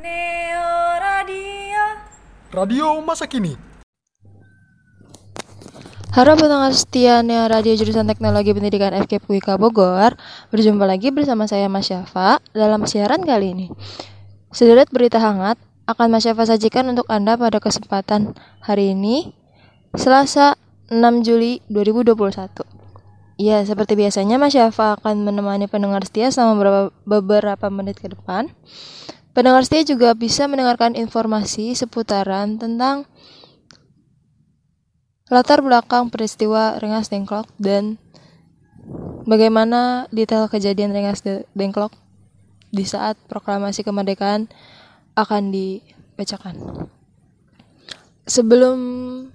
Neo Radio. Radio masa kini. Halo pendengar setia Neo Radio Jurusan Teknologi Pendidikan FK PUIK Bogor Berjumpa lagi bersama saya Mas Syafa dalam siaran kali ini Sederet berita hangat akan Mas Syafa sajikan untuk Anda pada kesempatan hari ini Selasa 6 Juli 2021 Ya, seperti biasanya Mas Syafa akan menemani pendengar setia selama beberapa, beberapa menit ke depan Pendengar setia juga bisa mendengarkan informasi seputaran tentang latar belakang peristiwa Rengas Dengklok dan bagaimana detail kejadian Rengas Dengklok di saat proklamasi kemerdekaan akan dibacakan. Sebelumnya,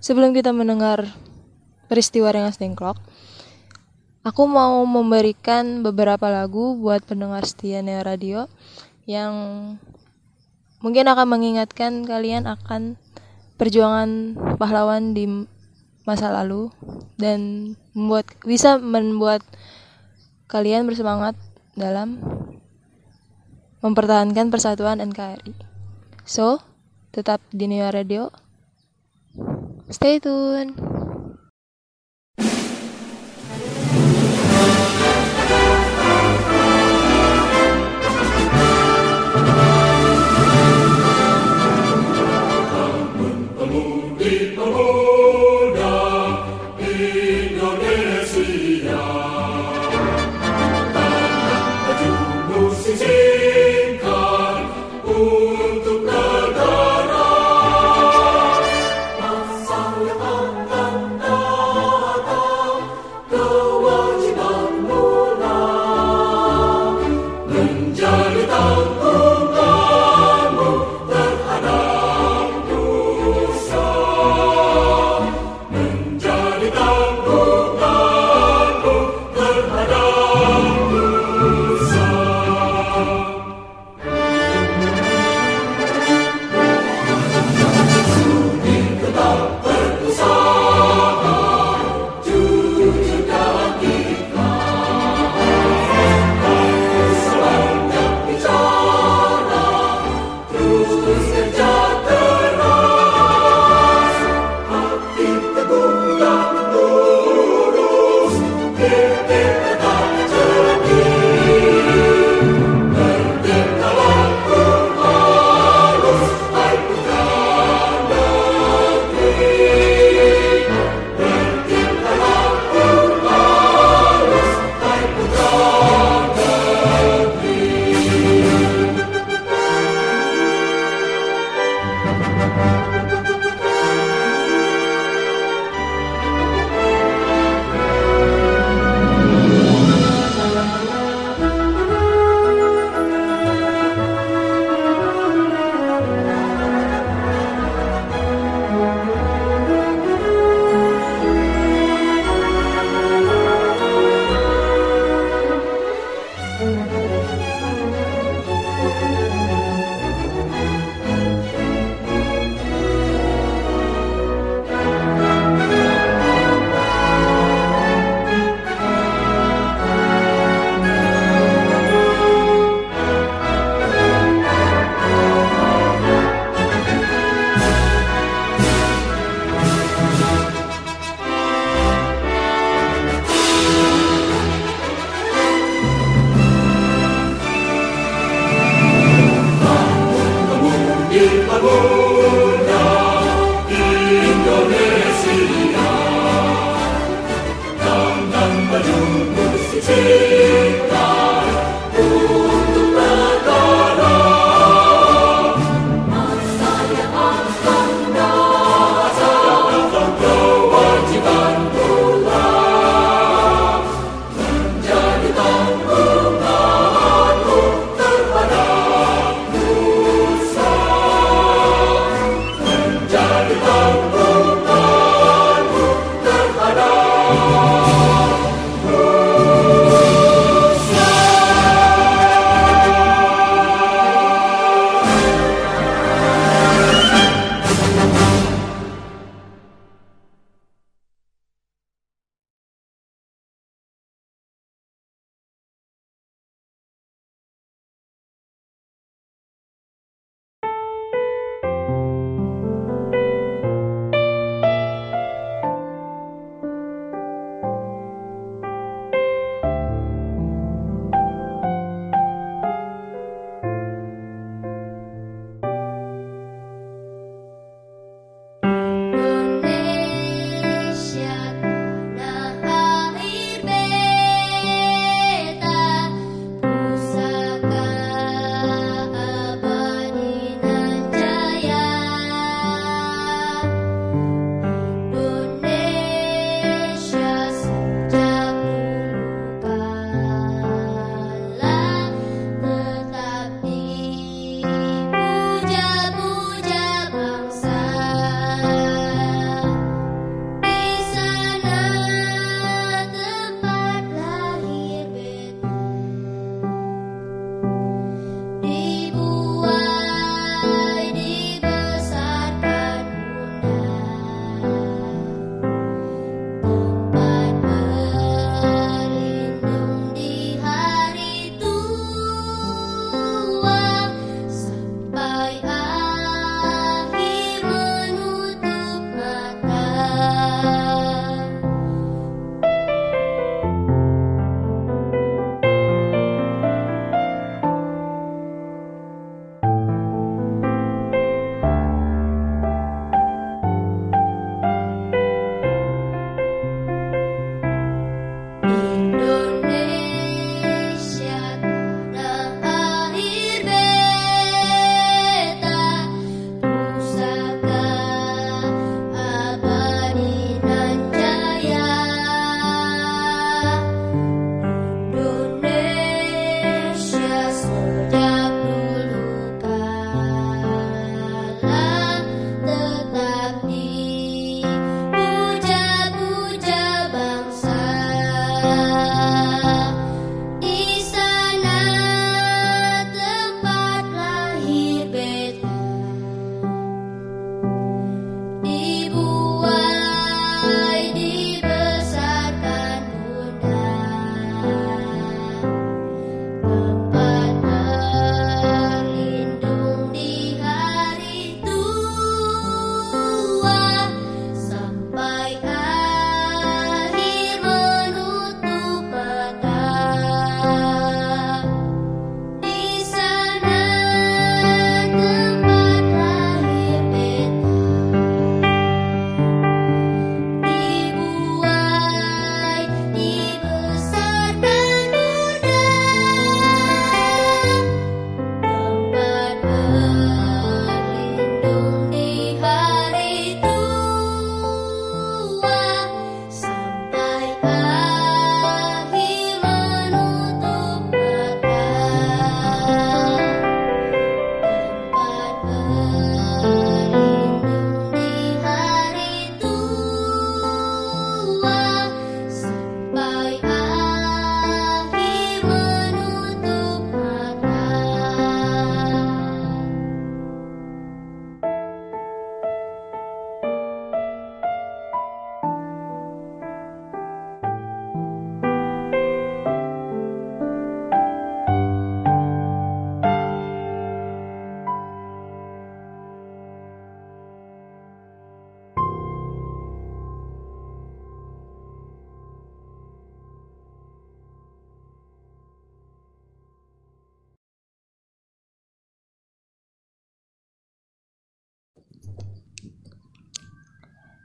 sebelum kita mendengar peristiwa Rengas Dengklok, aku mau memberikan beberapa lagu buat pendengar setia Neo Radio yang mungkin akan mengingatkan kalian akan perjuangan pahlawan di masa lalu dan membuat bisa membuat kalian bersemangat dalam mempertahankan persatuan NKRI. So, tetap di Neo Radio. Stay tune.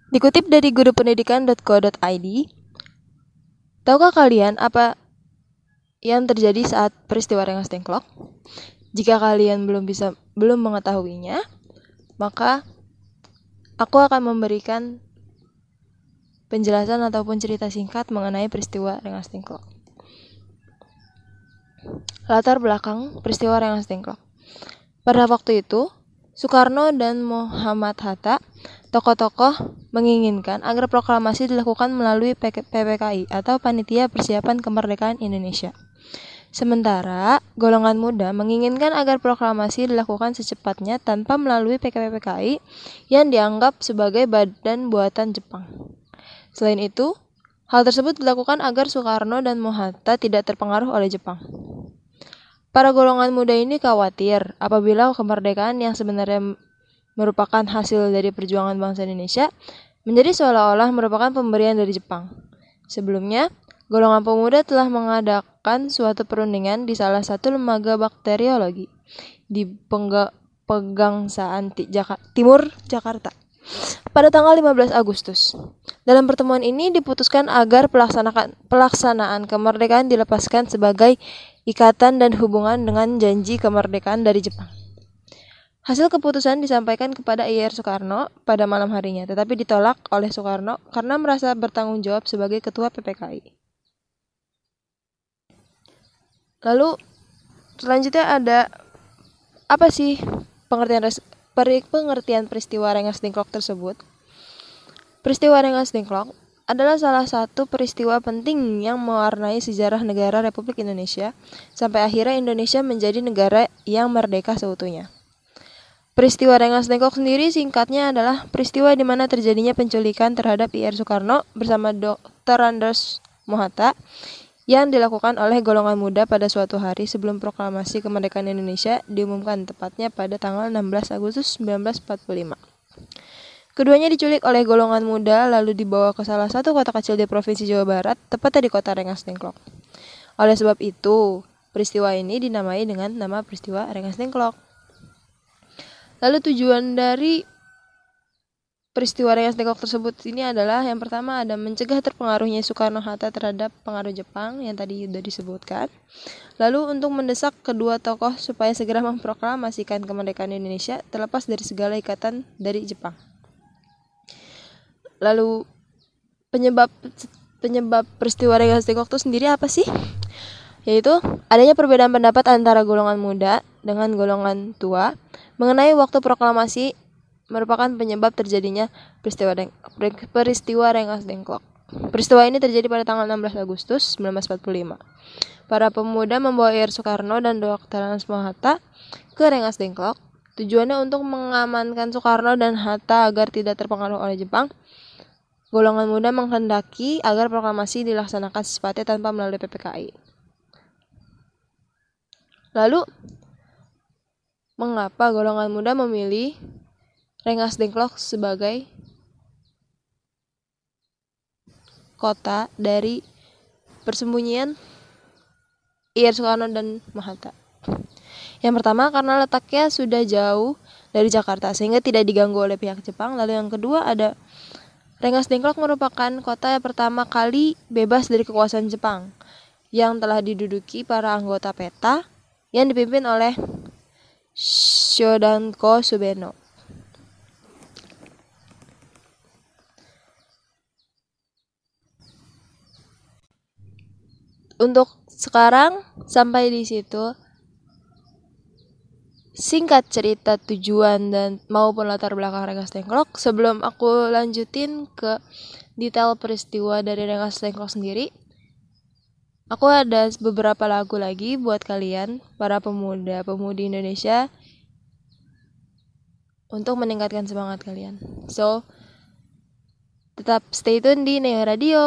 Dikutip dari gurupendidikan.co.id, tahukah kalian apa yang terjadi saat peristiwa Rengas Dengklok? Jika kalian belum bisa belum mengetahuinya, maka aku akan memberikan penjelasan ataupun cerita singkat mengenai peristiwa Rengas Dengklok. Latar belakang peristiwa Rengas Dengklok. Pada waktu itu, Soekarno dan Muhammad Hatta, tokoh-tokoh menginginkan agar proklamasi dilakukan melalui PPKI atau Panitia Persiapan Kemerdekaan Indonesia. Sementara, golongan muda menginginkan agar proklamasi dilakukan secepatnya tanpa melalui PKPKI yang dianggap sebagai badan buatan Jepang. Selain itu, hal tersebut dilakukan agar Soekarno dan Mohatta tidak terpengaruh oleh Jepang. Para golongan muda ini khawatir apabila kemerdekaan yang sebenarnya merupakan hasil dari perjuangan bangsa Indonesia menjadi seolah-olah merupakan pemberian dari Jepang. Sebelumnya, golongan pemuda telah mengadakan suatu perundingan di salah satu lembaga bakteriologi di Pengga Pegangsaan Jaka Timur Jakarta pada tanggal 15 Agustus. Dalam pertemuan ini diputuskan agar pelaksanaan, pelaksanaan kemerdekaan dilepaskan sebagai ikatan dan hubungan dengan janji kemerdekaan dari Jepang. Hasil keputusan disampaikan kepada IR Soekarno pada malam harinya, tetapi ditolak oleh Soekarno karena merasa bertanggung jawab sebagai ketua PPKI. Lalu selanjutnya ada apa sih pengertian res, pengertian peristiwa Rengas Dengklok tersebut? Peristiwa Rengas Dengklok adalah salah satu peristiwa penting yang mewarnai sejarah negara Republik Indonesia sampai akhirnya Indonesia menjadi negara yang merdeka seutuhnya. Peristiwa Rengas Dengklok sendiri singkatnya adalah peristiwa di mana terjadinya penculikan terhadap IR Soekarno bersama Dr. Anders Mohatta yang dilakukan oleh golongan muda pada suatu hari sebelum proklamasi kemerdekaan Indonesia diumumkan tepatnya pada tanggal 16 Agustus 1945. Keduanya diculik oleh golongan muda lalu dibawa ke salah satu kota kecil di Provinsi Jawa Barat, tepatnya di kota Rengas Dengklok. Oleh sebab itu, peristiwa ini dinamai dengan nama peristiwa Rengas Dengklok. Lalu tujuan dari peristiwa Rengas Dengklok tersebut ini adalah yang pertama ada mencegah terpengaruhnya Soekarno-Hatta terhadap pengaruh Jepang yang tadi sudah disebutkan. Lalu untuk mendesak kedua tokoh supaya segera memproklamasikan kemerdekaan Indonesia terlepas dari segala ikatan dari Jepang. Lalu penyebab penyebab peristiwa Rengas Dengklok itu sendiri apa sih? Yaitu adanya perbedaan pendapat antara golongan muda dengan golongan tua mengenai waktu proklamasi merupakan penyebab terjadinya peristiwa Deng peristiwa Rengas Dengklok. Peristiwa ini terjadi pada tanggal 16 Agustus 1945. Para pemuda membawa Ir Soekarno dan Dr. Hatta ke Rengas Dengklok. Tujuannya untuk mengamankan Soekarno dan Hatta agar tidak terpengaruh oleh Jepang Golongan muda menghendaki agar proklamasi dilaksanakan secepatnya tanpa melalui PPKI. Lalu, mengapa golongan muda memilih Rengas Dengklok sebagai kota dari persembunyian Ir Soekarno dan Mahatta? Yang pertama karena letaknya sudah jauh dari Jakarta sehingga tidak diganggu oleh pihak Jepang. Lalu yang kedua ada Rengas Dengklok merupakan kota yang pertama kali bebas dari kekuasaan Jepang yang telah diduduki para anggota PETA yang dipimpin oleh Shodanko Subeno. Untuk sekarang sampai di situ singkat cerita tujuan dan maupun latar belakang Rengas Dengklok sebelum aku lanjutin ke detail peristiwa dari Rengas Dengklok sendiri aku ada beberapa lagu lagi buat kalian para pemuda pemudi Indonesia untuk meningkatkan semangat kalian. So tetap stay tune di Neo Radio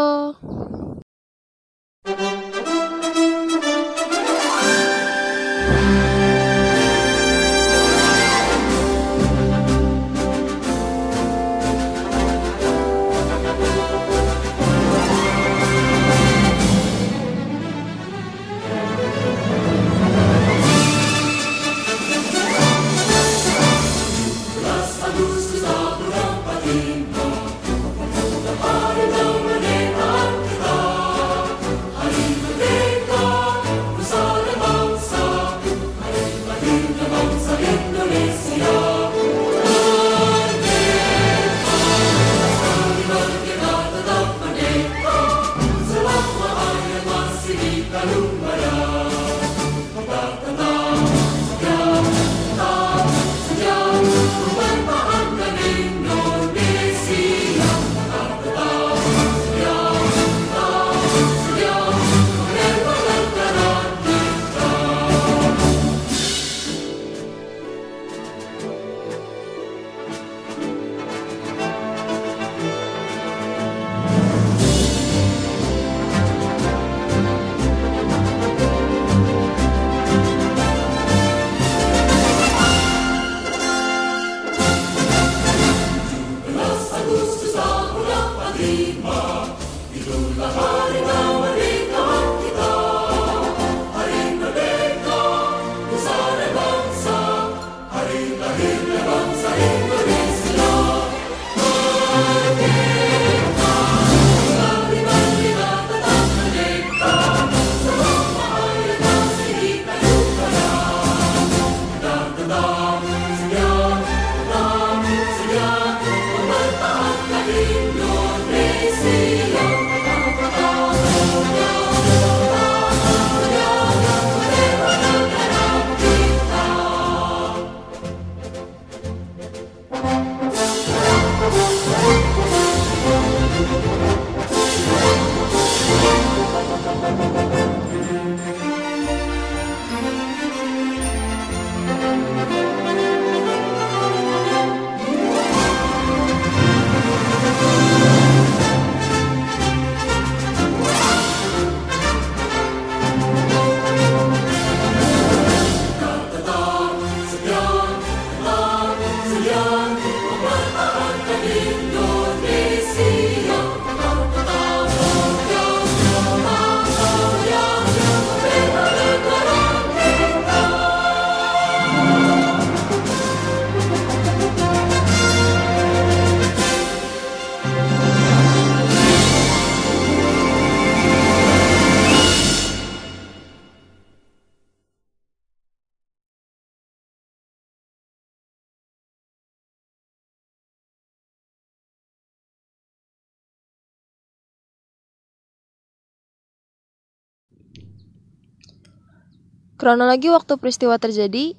Kronologi waktu peristiwa terjadi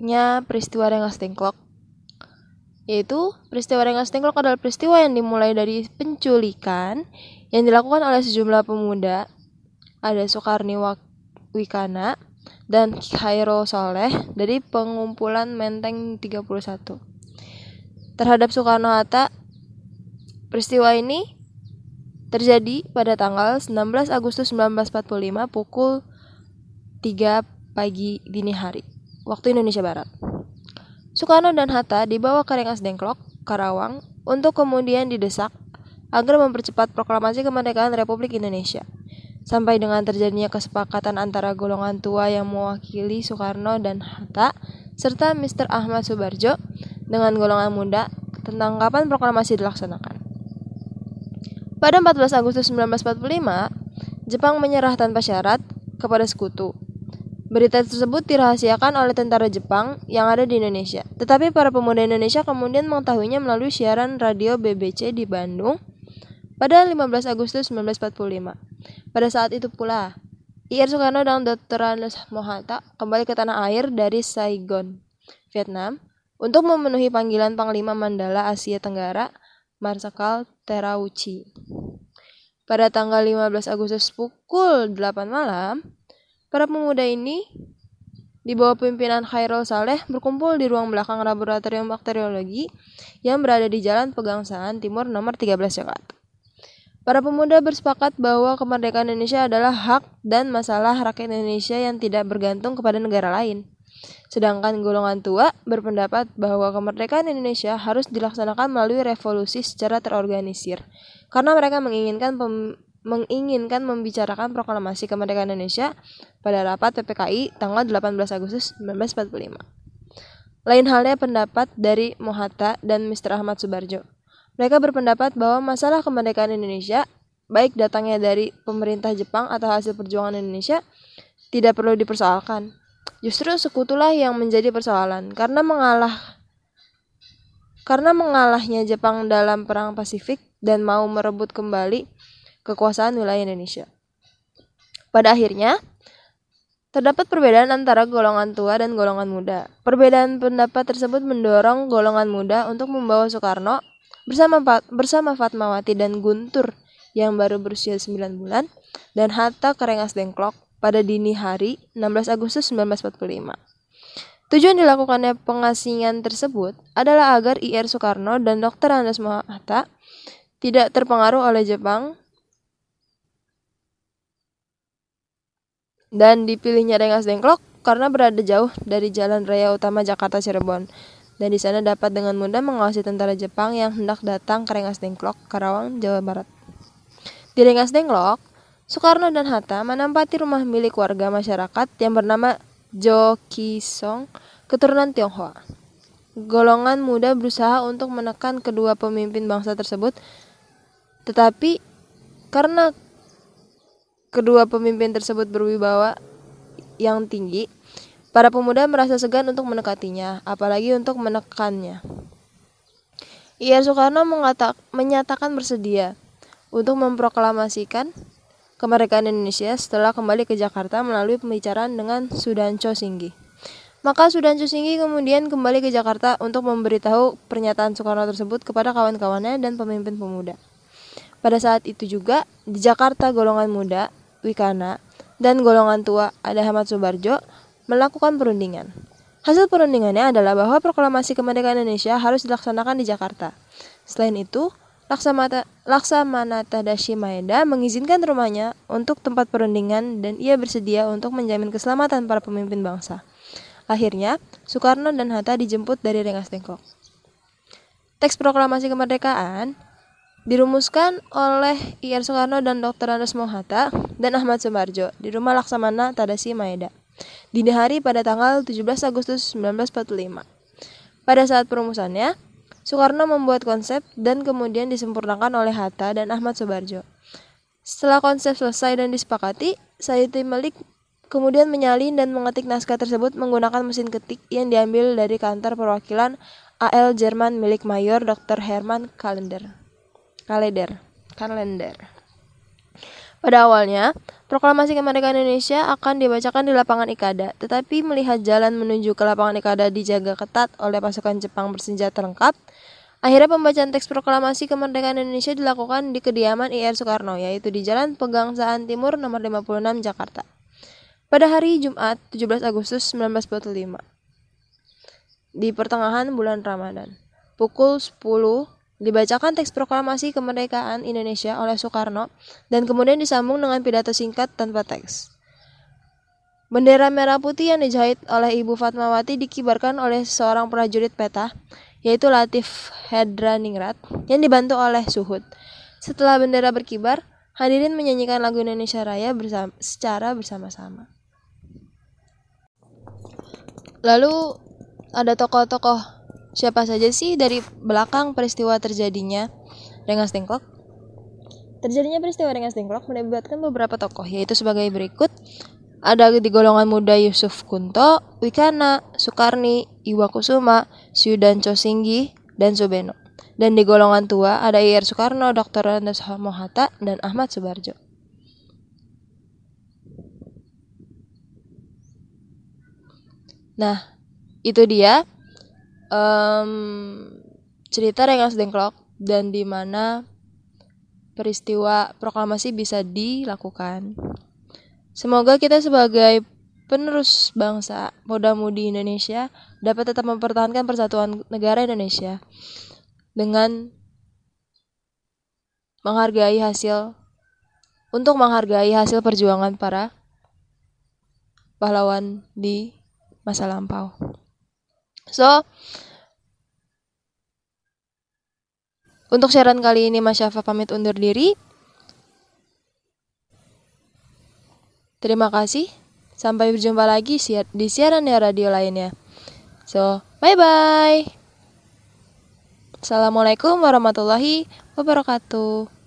nya peristiwa Rengas Dengklok yaitu peristiwa Rengas Dengklok adalah peristiwa yang dimulai dari penculikan yang dilakukan oleh sejumlah pemuda. Ada Soekarni Wikana dan Khairo Soleh dari pengumpulan Menteng 31 terhadap Soekarno-Hatta peristiwa ini terjadi pada tanggal 19 Agustus 1945 pukul 3 pagi dini hari, waktu Indonesia Barat. Soekarno dan Hatta dibawa ke Rengas Dengklok, Karawang, untuk kemudian didesak agar mempercepat proklamasi kemerdekaan Republik Indonesia. Sampai dengan terjadinya kesepakatan antara golongan tua yang mewakili Soekarno dan Hatta, serta Mr. Ahmad Subarjo dengan golongan muda tentang kapan proklamasi dilaksanakan. Pada 14 Agustus 1945, Jepang menyerah tanpa syarat kepada sekutu Berita tersebut dirahasiakan oleh tentara Jepang yang ada di Indonesia. Tetapi para pemuda Indonesia kemudian mengetahuinya melalui siaran radio BBC di Bandung pada 15 Agustus 1945. Pada saat itu pula, Ir Soekarno dan Dr. Mohatta kembali ke tanah air dari Saigon, Vietnam, untuk memenuhi panggilan Panglima Mandala Asia Tenggara, Marsikal Terauchi. Pada tanggal 15 Agustus pukul 8 malam, Para pemuda ini di bawah pimpinan Khairul Saleh berkumpul di ruang belakang laboratorium bakteriologi yang berada di Jalan Pegangsaan Timur nomor 13 Jakarta. Para pemuda bersepakat bahwa kemerdekaan Indonesia adalah hak dan masalah rakyat Indonesia yang tidak bergantung kepada negara lain. Sedangkan golongan tua berpendapat bahwa kemerdekaan Indonesia harus dilaksanakan melalui revolusi secara terorganisir, karena mereka menginginkan menginginkan membicarakan proklamasi kemerdekaan Indonesia pada rapat PPKI tanggal 18 Agustus 1945. Lain halnya pendapat dari Mohatta dan Mr. Ahmad Subarjo. Mereka berpendapat bahwa masalah kemerdekaan Indonesia, baik datangnya dari pemerintah Jepang atau hasil perjuangan Indonesia, tidak perlu dipersoalkan. Justru sekutulah yang menjadi persoalan karena mengalah karena mengalahnya Jepang dalam perang Pasifik dan mau merebut kembali kekuasaan wilayah Indonesia. Pada akhirnya, terdapat perbedaan antara golongan tua dan golongan muda. Perbedaan pendapat tersebut mendorong golongan muda untuk membawa Soekarno bersama bersama Fatmawati dan Guntur yang baru berusia 9 bulan dan Hatta ke Rengas Dengklok pada dini hari 16 Agustus 1945. Tujuan dilakukannya pengasingan tersebut adalah agar IR Soekarno dan Dr. Andes Hatta tidak terpengaruh oleh Jepang dan dipilihnya Rengas Dengklok karena berada jauh dari jalan raya utama Jakarta Cirebon dan di sana dapat dengan mudah mengawasi tentara Jepang yang hendak datang ke Rengas Dengklok, Karawang, Jawa Barat. Di Rengas Dengklok, Soekarno dan Hatta menempati rumah milik warga masyarakat yang bernama Jo Kisong, keturunan Tionghoa. Golongan muda berusaha untuk menekan kedua pemimpin bangsa tersebut, tetapi karena kedua pemimpin tersebut berwibawa yang tinggi, para pemuda merasa segan untuk mendekatinya, apalagi untuk menekannya. Ia Soekarno mengatak, menyatakan bersedia untuk memproklamasikan kemerdekaan Indonesia setelah kembali ke Jakarta melalui pembicaraan dengan Sudanco Singgi. Maka Sudanco Singgi kemudian kembali ke Jakarta untuk memberitahu pernyataan Soekarno tersebut kepada kawan-kawannya dan pemimpin pemuda. Pada saat itu juga, di Jakarta golongan muda Wikana, dan golongan tua ada Ahmad Subarjo melakukan perundingan. Hasil perundingannya adalah bahwa proklamasi kemerdekaan Indonesia harus dilaksanakan di Jakarta. Selain itu, Laksamata, Laksamana Tadashi Maeda mengizinkan rumahnya untuk tempat perundingan dan ia bersedia untuk menjamin keselamatan para pemimpin bangsa. Akhirnya, Soekarno dan Hatta dijemput dari Rengas Dengklok. Teks proklamasi kemerdekaan dirumuskan oleh Ir Soekarno dan Dr. Andes Mohatta dan Ahmad Sumarjo di rumah Laksamana Tadasi Maeda. Dini hari pada tanggal 17 Agustus 1945. Pada saat perumusannya, Soekarno membuat konsep dan kemudian disempurnakan oleh Hatta dan Ahmad Subarjo. Setelah konsep selesai dan disepakati, Sayyidi Malik kemudian menyalin dan mengetik naskah tersebut menggunakan mesin ketik yang diambil dari kantor perwakilan AL Jerman milik Mayor Dr. Herman Kalender kalender kalender Pada awalnya, proklamasi kemerdekaan Indonesia akan dibacakan di lapangan Ikada, tetapi melihat jalan menuju ke lapangan Ikada dijaga ketat oleh pasukan Jepang bersenjata lengkap, akhirnya pembacaan teks proklamasi kemerdekaan Indonesia dilakukan di kediaman IR Soekarno, yaitu di Jalan Pegangsaan Timur nomor 56 Jakarta. Pada hari Jumat 17 Agustus 1945, di pertengahan bulan Ramadan, pukul 10 Dibacakan teks proklamasi kemerdekaan Indonesia oleh Soekarno dan kemudian disambung dengan pidato singkat tanpa teks. Bendera merah putih yang dijahit oleh Ibu Fatmawati dikibarkan oleh seorang prajurit peta, yaitu Latif Hedraningrat, yang dibantu oleh Suhud. Setelah bendera berkibar, hadirin menyanyikan lagu Indonesia Raya bersama, secara bersama-sama. Lalu ada tokoh-tokoh Siapa saja sih dari belakang peristiwa terjadinya Rengas Dengklok? Terjadinya peristiwa Rengas Dengklok melibatkan beberapa tokoh, yaitu sebagai berikut. Ada di golongan muda Yusuf Kunto, Wikana, Soekarni, Iwakusuma, Syudan Chosinggi, dan Subeno. Dan di golongan tua ada Ir Soekarno, Dr. Andes Mohata, dan Ahmad Subarjo. Nah, itu dia um, cerita Rengas Dengklok dan di mana peristiwa proklamasi bisa dilakukan. Semoga kita sebagai penerus bangsa muda-mudi Indonesia dapat tetap mempertahankan persatuan negara Indonesia dengan menghargai hasil untuk menghargai hasil perjuangan para pahlawan di masa lampau. So, untuk siaran kali ini Mas Syafa pamit undur diri. Terima kasih. Sampai berjumpa lagi di siaran ya radio lainnya. So, bye-bye. Assalamualaikum warahmatullahi wabarakatuh.